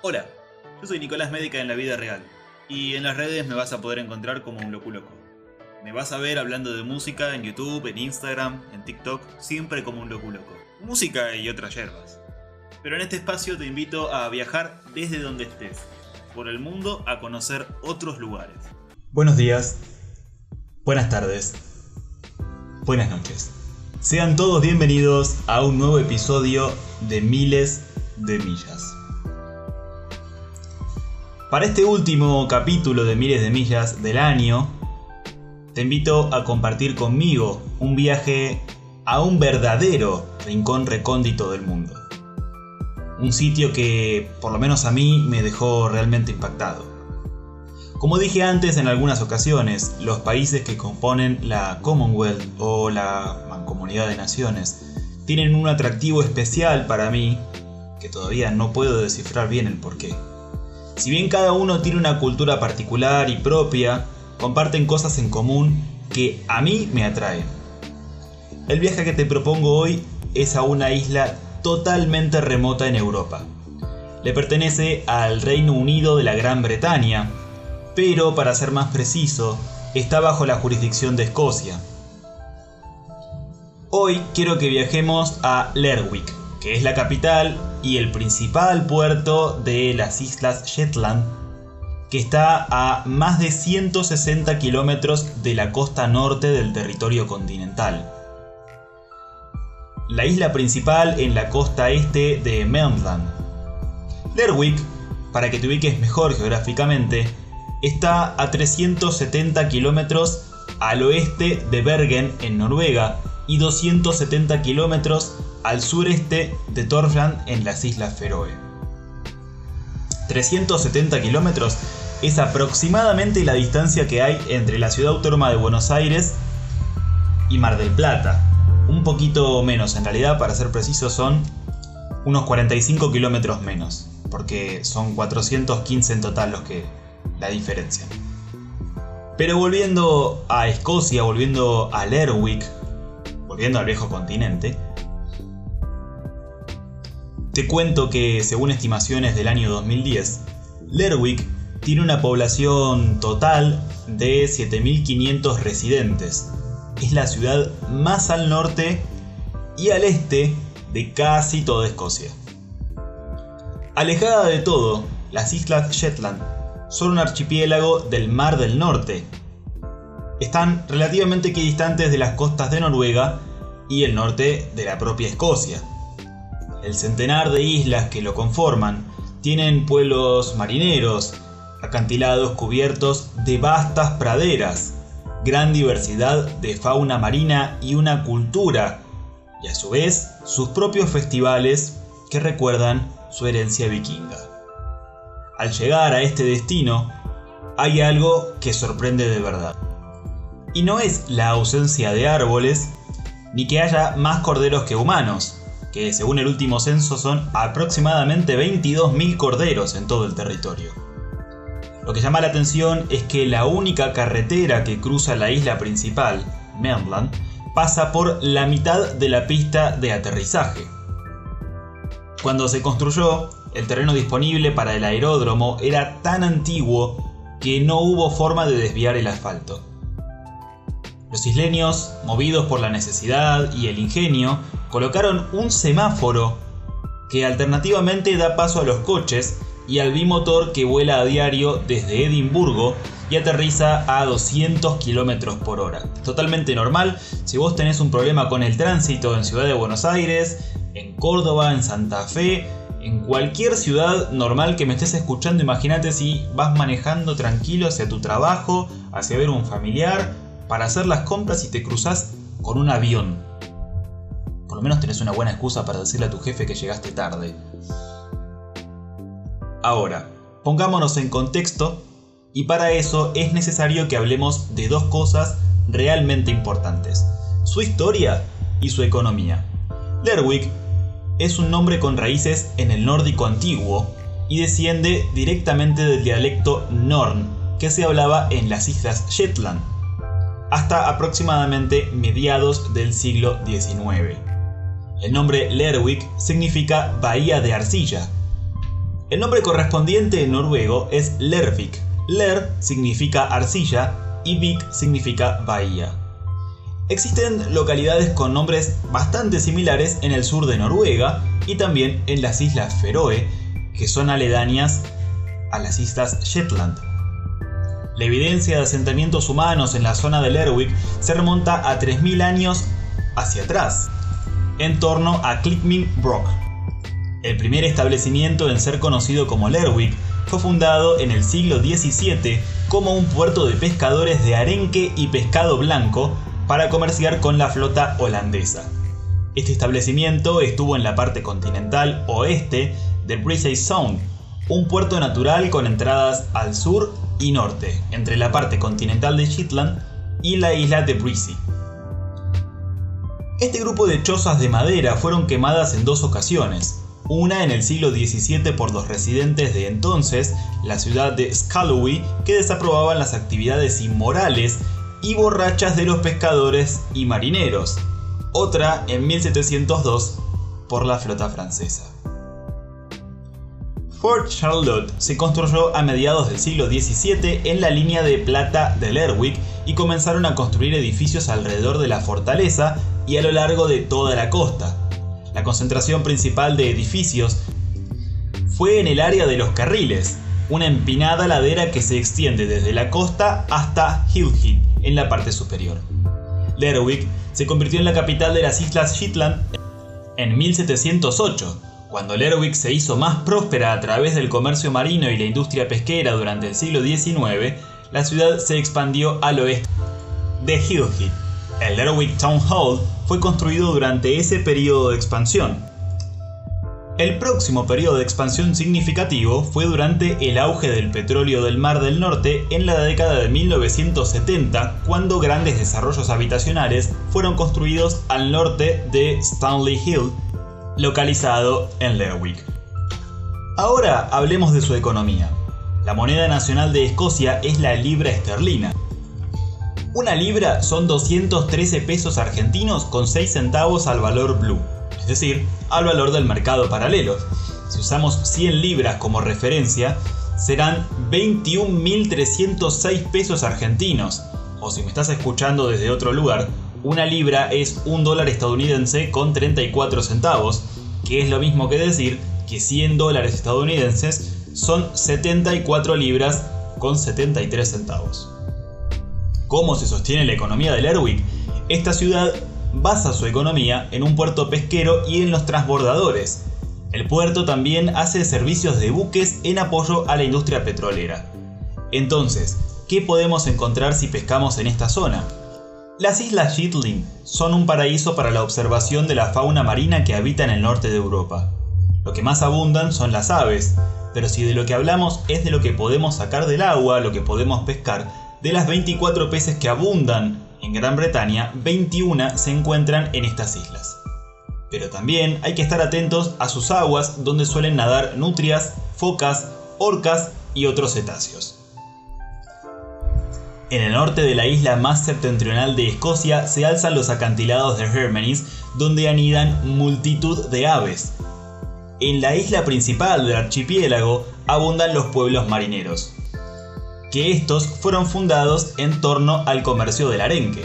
Hola, yo soy Nicolás Médica en la vida real y en las redes me vas a poder encontrar como un loco. Me vas a ver hablando de música en YouTube, en Instagram, en TikTok, siempre como un loco loco. Música y otras yerbas. Pero en este espacio te invito a viajar desde donde estés, por el mundo a conocer otros lugares. Buenos días, buenas tardes, buenas noches. Sean todos bienvenidos a un nuevo episodio de Miles de Millas. Para este último capítulo de Miles de Millas del año, te invito a compartir conmigo un viaje a un verdadero rincón recóndito del mundo. Un sitio que, por lo menos a mí, me dejó realmente impactado. Como dije antes en algunas ocasiones, los países que componen la Commonwealth o la Mancomunidad de Naciones tienen un atractivo especial para mí, que todavía no puedo descifrar bien el porqué. Si bien cada uno tiene una cultura particular y propia, comparten cosas en común que a mí me atraen. El viaje que te propongo hoy es a una isla totalmente remota en Europa. Le pertenece al Reino Unido de la Gran Bretaña, pero para ser más preciso, está bajo la jurisdicción de Escocia. Hoy quiero que viajemos a Lerwick, que es la capital y el principal puerto de las Islas Shetland, que está a más de 160 kilómetros de la costa norte del territorio continental. La isla principal en la costa este de Mainland. Lerwick, para que te ubiques mejor geográficamente, está a 370 kilómetros al oeste de Bergen en Noruega y 270 kilómetros al sureste de Torfland en las Islas Feroe. 370 kilómetros es aproximadamente la distancia que hay entre la ciudad autónoma de Buenos Aires y Mar del Plata. Un poquito menos, en realidad, para ser preciso, son unos 45 kilómetros menos, porque son 415 en total los que la diferencia. Pero volviendo a Escocia, volviendo a Lerwick, volviendo al viejo continente, te cuento que, según estimaciones del año 2010, Lerwick tiene una población total de 7.500 residentes. Es la ciudad más al norte y al este de casi toda Escocia. Alejada de todo, las Islas Shetland son un archipiélago del Mar del Norte. Están relativamente equidistantes de las costas de Noruega y el norte de la propia Escocia. El centenar de islas que lo conforman tienen pueblos marineros, acantilados cubiertos de vastas praderas, gran diversidad de fauna marina y una cultura, y a su vez sus propios festivales que recuerdan su herencia vikinga. Al llegar a este destino, hay algo que sorprende de verdad. Y no es la ausencia de árboles, ni que haya más corderos que humanos, que según el último censo son aproximadamente 22.000 corderos en todo el territorio. Lo que llama la atención es que la única carretera que cruza la isla principal, Mainland, pasa por la mitad de la pista de aterrizaje. Cuando se construyó, el terreno disponible para el aeródromo era tan antiguo que no hubo forma de desviar el asfalto. Los isleños, movidos por la necesidad y el ingenio, colocaron un semáforo que alternativamente da paso a los coches y al bimotor que vuela a diario desde Edimburgo y aterriza a 200 km por hora. Totalmente normal si vos tenés un problema con el tránsito en Ciudad de Buenos Aires, en Córdoba, en Santa Fe, en cualquier ciudad normal que me estés escuchando, imagínate si vas manejando tranquilo hacia tu trabajo, hacia ver un familiar, para hacer las compras y te cruzas con un avión. Por lo menos tenés una buena excusa para decirle a tu jefe que llegaste tarde. Ahora, pongámonos en contexto y para eso es necesario que hablemos de dos cosas realmente importantes. Su historia y su economía. Lerwick es un nombre con raíces en el nórdico antiguo y desciende directamente del dialecto Norn que se hablaba en las islas Shetland hasta aproximadamente mediados del siglo XIX. El nombre Lerwick significa bahía de arcilla. El nombre correspondiente en noruego es Lervik. Ler significa arcilla y Vik significa bahía. Existen localidades con nombres bastante similares en el sur de Noruega y también en las islas Feroe, que son aledañas a las islas Shetland. La evidencia de asentamientos humanos en la zona de Lerwick se remonta a 3.000 años hacia atrás, en torno a Clickmin Brock. El primer establecimiento en ser conocido como Lerwick fue fundado en el siglo XVII como un puerto de pescadores de arenque y pescado blanco para comerciar con la flota holandesa. Este establecimiento estuvo en la parte continental oeste de Brisey Sound, un puerto natural con entradas al sur y norte, entre la parte continental de Shetland y la isla de Brisey. Este grupo de chozas de madera fueron quemadas en dos ocasiones, una en el siglo XVII por los residentes de entonces, la ciudad de Scalloway, que desaprobaban las actividades inmorales y borrachas de los pescadores y marineros, otra en 1702 por la flota francesa. Fort Charlotte se construyó a mediados del siglo XVII en la línea de plata de Lerwick y comenzaron a construir edificios alrededor de la fortaleza y a lo largo de toda la costa. La concentración principal de edificios fue en el área de los carriles, una empinada ladera que se extiende desde la costa hasta Hillhead en la parte superior. Lerwick se convirtió en la capital de las Islas Shetland en 1708 cuando Lerwick se hizo más próspera a través del comercio marino y la industria pesquera durante el siglo XIX, la ciudad se expandió al oeste de Hillhead. El Lerwick Town Hall fue construido durante ese periodo de expansión. El próximo periodo de expansión significativo fue durante el auge del petróleo del Mar del Norte en la década de 1970, cuando grandes desarrollos habitacionales fueron construidos al norte de Stanley Hill localizado en Lerwick. Ahora hablemos de su economía. La moneda nacional de Escocia es la libra esterlina. Una libra son 213 pesos argentinos con 6 centavos al valor blue, es decir, al valor del mercado paralelo. Si usamos 100 libras como referencia, serán 21.306 pesos argentinos. O si me estás escuchando desde otro lugar, una libra es un dólar estadounidense con 34 centavos, que es lo mismo que decir que 100 dólares estadounidenses son 74 libras con 73 centavos. ¿Cómo se sostiene la economía de Lerwick? Esta ciudad basa su economía en un puerto pesquero y en los transbordadores. El puerto también hace servicios de buques en apoyo a la industria petrolera. Entonces, ¿qué podemos encontrar si pescamos en esta zona? Las islas Shetland son un paraíso para la observación de la fauna marina que habita en el norte de Europa. Lo que más abundan son las aves, pero si de lo que hablamos es de lo que podemos sacar del agua, lo que podemos pescar, de las 24 peces que abundan en Gran Bretaña, 21 se encuentran en estas islas. Pero también hay que estar atentos a sus aguas donde suelen nadar nutrias, focas, orcas y otros cetáceos. En el norte de la isla más septentrional de Escocia se alzan los acantilados de Hermanis, donde anidan multitud de aves. En la isla principal del archipiélago abundan los pueblos marineros, que estos fueron fundados en torno al comercio del arenque.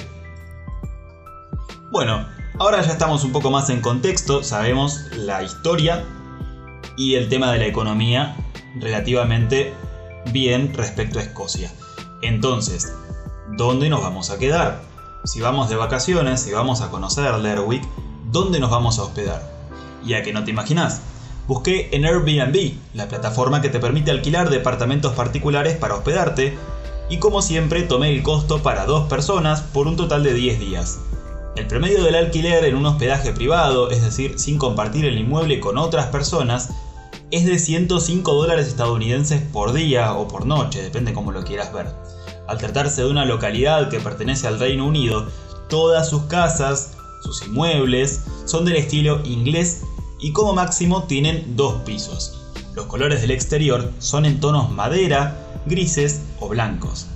Bueno, ahora ya estamos un poco más en contexto, sabemos la historia y el tema de la economía relativamente bien respecto a Escocia. Entonces, ¿dónde nos vamos a quedar? Si vamos de vacaciones, si vamos a conocer Lerwick, ¿dónde nos vamos a hospedar? Ya que no te imaginas, busqué en Airbnb, la plataforma que te permite alquilar departamentos particulares para hospedarte, y como siempre tomé el costo para dos personas por un total de 10 días. El promedio del alquiler en un hospedaje privado, es decir, sin compartir el inmueble con otras personas, es de 105 dólares estadounidenses por día o por noche, depende cómo lo quieras ver. Al tratarse de una localidad que pertenece al Reino Unido, todas sus casas, sus inmuebles, son del estilo inglés y como máximo tienen dos pisos. Los colores del exterior son en tonos madera, grises o blancos.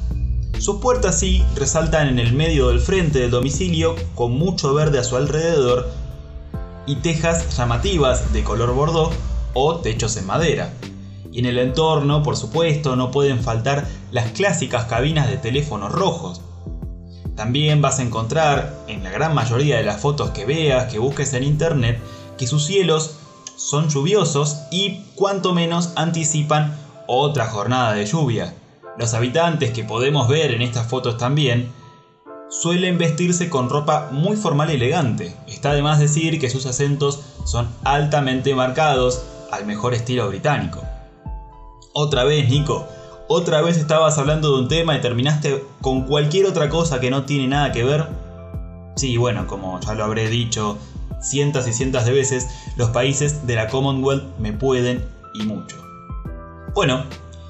Sus puertas sí resaltan en el medio del frente del domicilio con mucho verde a su alrededor y tejas llamativas de color bordó o techos en madera. Y en el entorno, por supuesto, no pueden faltar las clásicas cabinas de teléfonos rojos. También vas a encontrar, en la gran mayoría de las fotos que veas, que busques en internet, que sus cielos son lluviosos y cuanto menos anticipan otra jornada de lluvia. Los habitantes que podemos ver en estas fotos también suelen vestirse con ropa muy formal y elegante. Está de más decir que sus acentos son altamente marcados al mejor estilo británico. Otra vez, Nico, otra vez estabas hablando de un tema y terminaste con cualquier otra cosa que no tiene nada que ver. Sí, bueno, como ya lo habré dicho cientos y cientos de veces, los países de la Commonwealth me pueden y mucho. Bueno,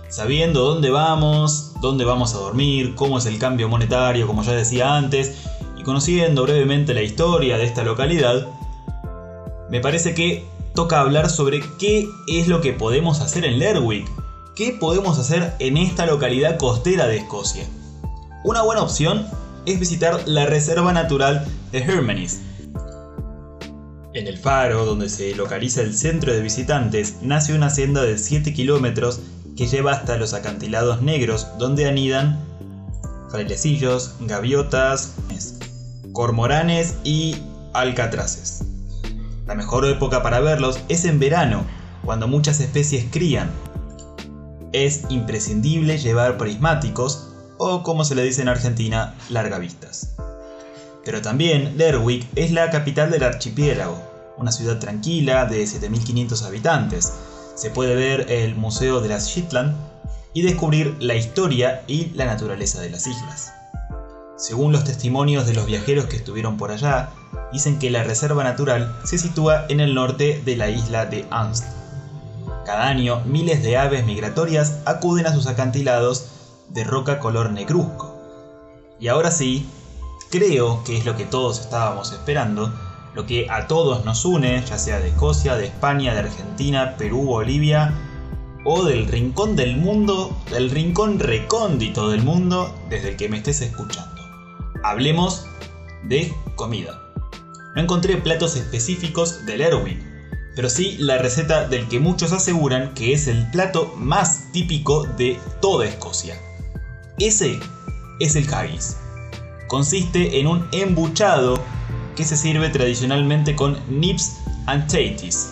sabiendo dónde vamos, dónde vamos a dormir, cómo es el cambio monetario, como ya decía antes, y conociendo brevemente la historia de esta localidad, me parece que toca hablar sobre qué es lo que podemos hacer en Lerwick, qué podemos hacer en esta localidad costera de Escocia. Una buena opción es visitar la Reserva Natural de Hermanis. En el faro, donde se localiza el centro de visitantes, nace una senda de 7 kilómetros que lleva hasta los acantilados negros donde anidan frailecillos, gaviotas, cormoranes y alcatraces. La mejor época para verlos es en verano, cuando muchas especies crían. Es imprescindible llevar prismáticos o como se le dice en Argentina, largavistas. Pero también Lerwick es la capital del archipiélago, una ciudad tranquila de 7.500 habitantes, se puede ver el Museo de las Shetland y descubrir la historia y la naturaleza de las islas. Según los testimonios de los viajeros que estuvieron por allá, dicen que la reserva natural se sitúa en el norte de la isla de Anst. Cada año, miles de aves migratorias acuden a sus acantilados de roca color negruzco. Y ahora sí, creo que es lo que todos estábamos esperando, lo que a todos nos une, ya sea de Escocia, de España, de Argentina, Perú, Bolivia o del rincón del mundo, del rincón recóndito del mundo desde el que me estés escuchando. Hablemos de comida. No encontré platos específicos del Erwin, pero sí la receta del que muchos aseguran que es el plato más típico de toda Escocia. Ese es el haggis. Consiste en un embuchado que se sirve tradicionalmente con nips and taties,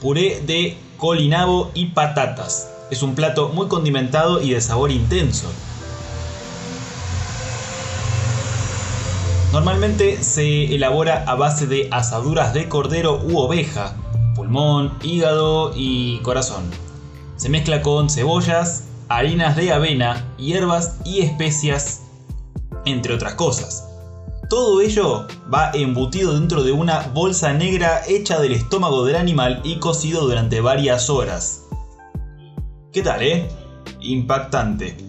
puré de colinabo y patatas. Es un plato muy condimentado y de sabor intenso. Normalmente se elabora a base de asaduras de cordero u oveja, pulmón, hígado y corazón. Se mezcla con cebollas, harinas de avena, hierbas y especias, entre otras cosas. Todo ello va embutido dentro de una bolsa negra hecha del estómago del animal y cocido durante varias horas. ¿Qué tal, eh? Impactante.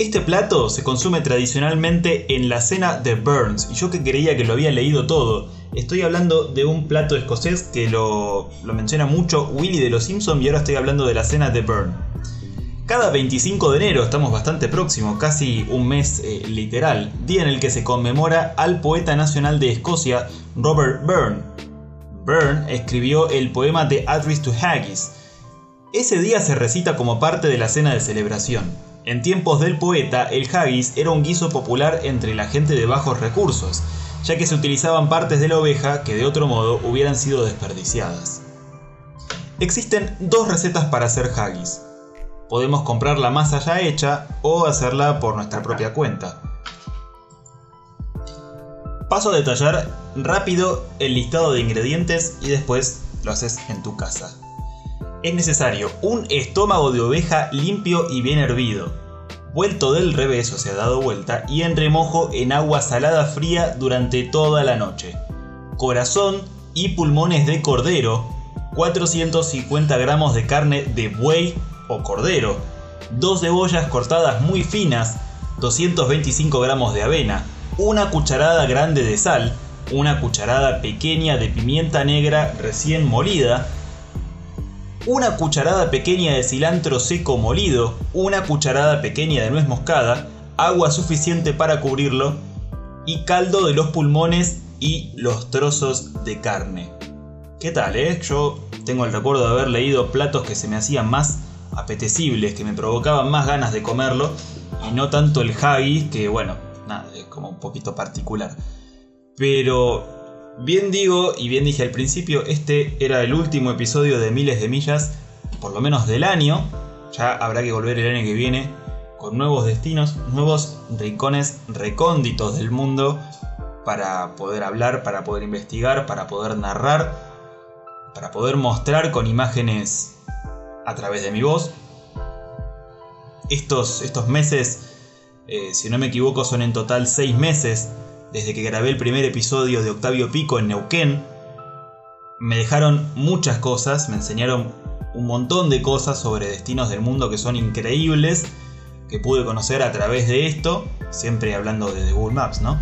Este plato se consume tradicionalmente en la cena de Burns, y yo que creía que lo había leído todo. Estoy hablando de un plato escocés que lo, lo menciona mucho Willy de los Simpsons y ahora estoy hablando de la cena de Burns. Cada 25 de enero, estamos bastante próximos, casi un mes eh, literal, día en el que se conmemora al poeta nacional de Escocia, Robert Burns. Burns escribió el poema de Address to Haggis. Ese día se recita como parte de la cena de celebración. En tiempos del poeta, el haggis era un guiso popular entre la gente de bajos recursos, ya que se utilizaban partes de la oveja que de otro modo hubieran sido desperdiciadas. Existen dos recetas para hacer haggis podemos comprar la masa ya hecha o hacerla por nuestra propia cuenta. Paso a detallar rápido el listado de ingredientes y después lo haces en tu casa. Es necesario un estómago de oveja limpio y bien hervido, vuelto del revés o sea dado vuelta y en remojo en agua salada fría durante toda la noche. Corazón y pulmones de cordero, 450 gramos de carne de buey o cordero, dos cebollas cortadas muy finas, 225 gramos de avena, una cucharada grande de sal, una cucharada pequeña de pimienta negra recién molida, una cucharada pequeña de cilantro seco molido, una cucharada pequeña de nuez moscada, agua suficiente para cubrirlo y caldo de los pulmones y los trozos de carne. ¿Qué tal, eh? Yo tengo el recuerdo de haber leído platos que se me hacían más apetecibles, que me provocaban más ganas de comerlo, y no tanto el haggis, que bueno, nada, es como un poquito particular. Pero bien digo, y bien dije al principio, este era el último episodio de Miles de Millas, por lo menos del año. Ya habrá que volver el año que viene con nuevos destinos, nuevos rincones recónditos del mundo para poder hablar, para poder investigar, para poder narrar, para poder mostrar con imágenes a través de mi voz. Estos, estos meses, eh, si no me equivoco, son en total seis meses desde que grabé el primer episodio de Octavio Pico en Neuquén. Me dejaron muchas cosas, me enseñaron un montón de cosas sobre destinos del mundo que son increíbles, que pude conocer a través de esto, siempre hablando de Google Maps, ¿no?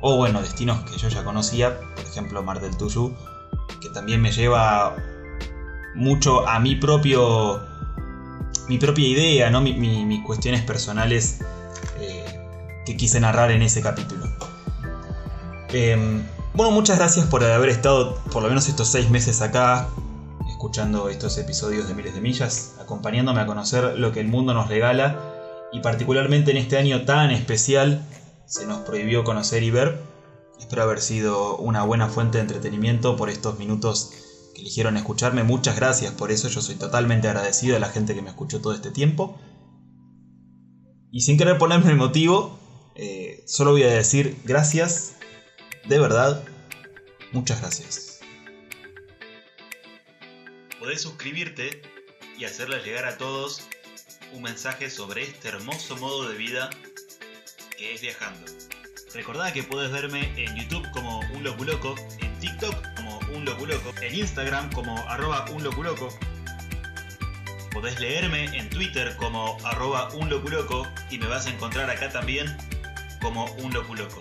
O bueno, destinos que yo ya conocía, por ejemplo Mar del Tuyú, que también me lleva mucho a mi propio mi propia idea, ¿no? mis cuestiones personales eh, que quise narrar en ese capítulo. Em, bueno, muchas gracias por haber estado por lo menos estos seis meses acá, escuchando estos episodios de Miles de Millas, acompañándome a conocer lo que el mundo nos regala y particularmente en este año tan especial se nos prohibió conocer y ver. Espero haber sido una buena fuente de entretenimiento por estos minutos eligieron escucharme. Muchas gracias por eso. Yo soy totalmente agradecido a la gente que me escuchó todo este tiempo. Y sin querer ponerme el motivo, eh, solo voy a decir gracias. De verdad, muchas gracias. Podés suscribirte y hacerles llegar a todos un mensaje sobre este hermoso modo de vida que es viajando. Recordá que puedes verme en YouTube como un loculoco, en TikTok como un loculoco, en Instagram como arroba un loculoco. Podés leerme en Twitter como arroba un loculoco y me vas a encontrar acá también como un loculoco.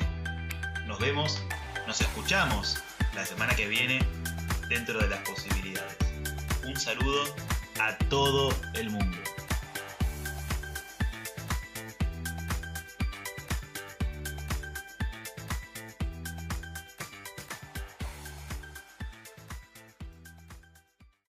Nos vemos, nos escuchamos la semana que viene dentro de las posibilidades. Un saludo a todo el mundo.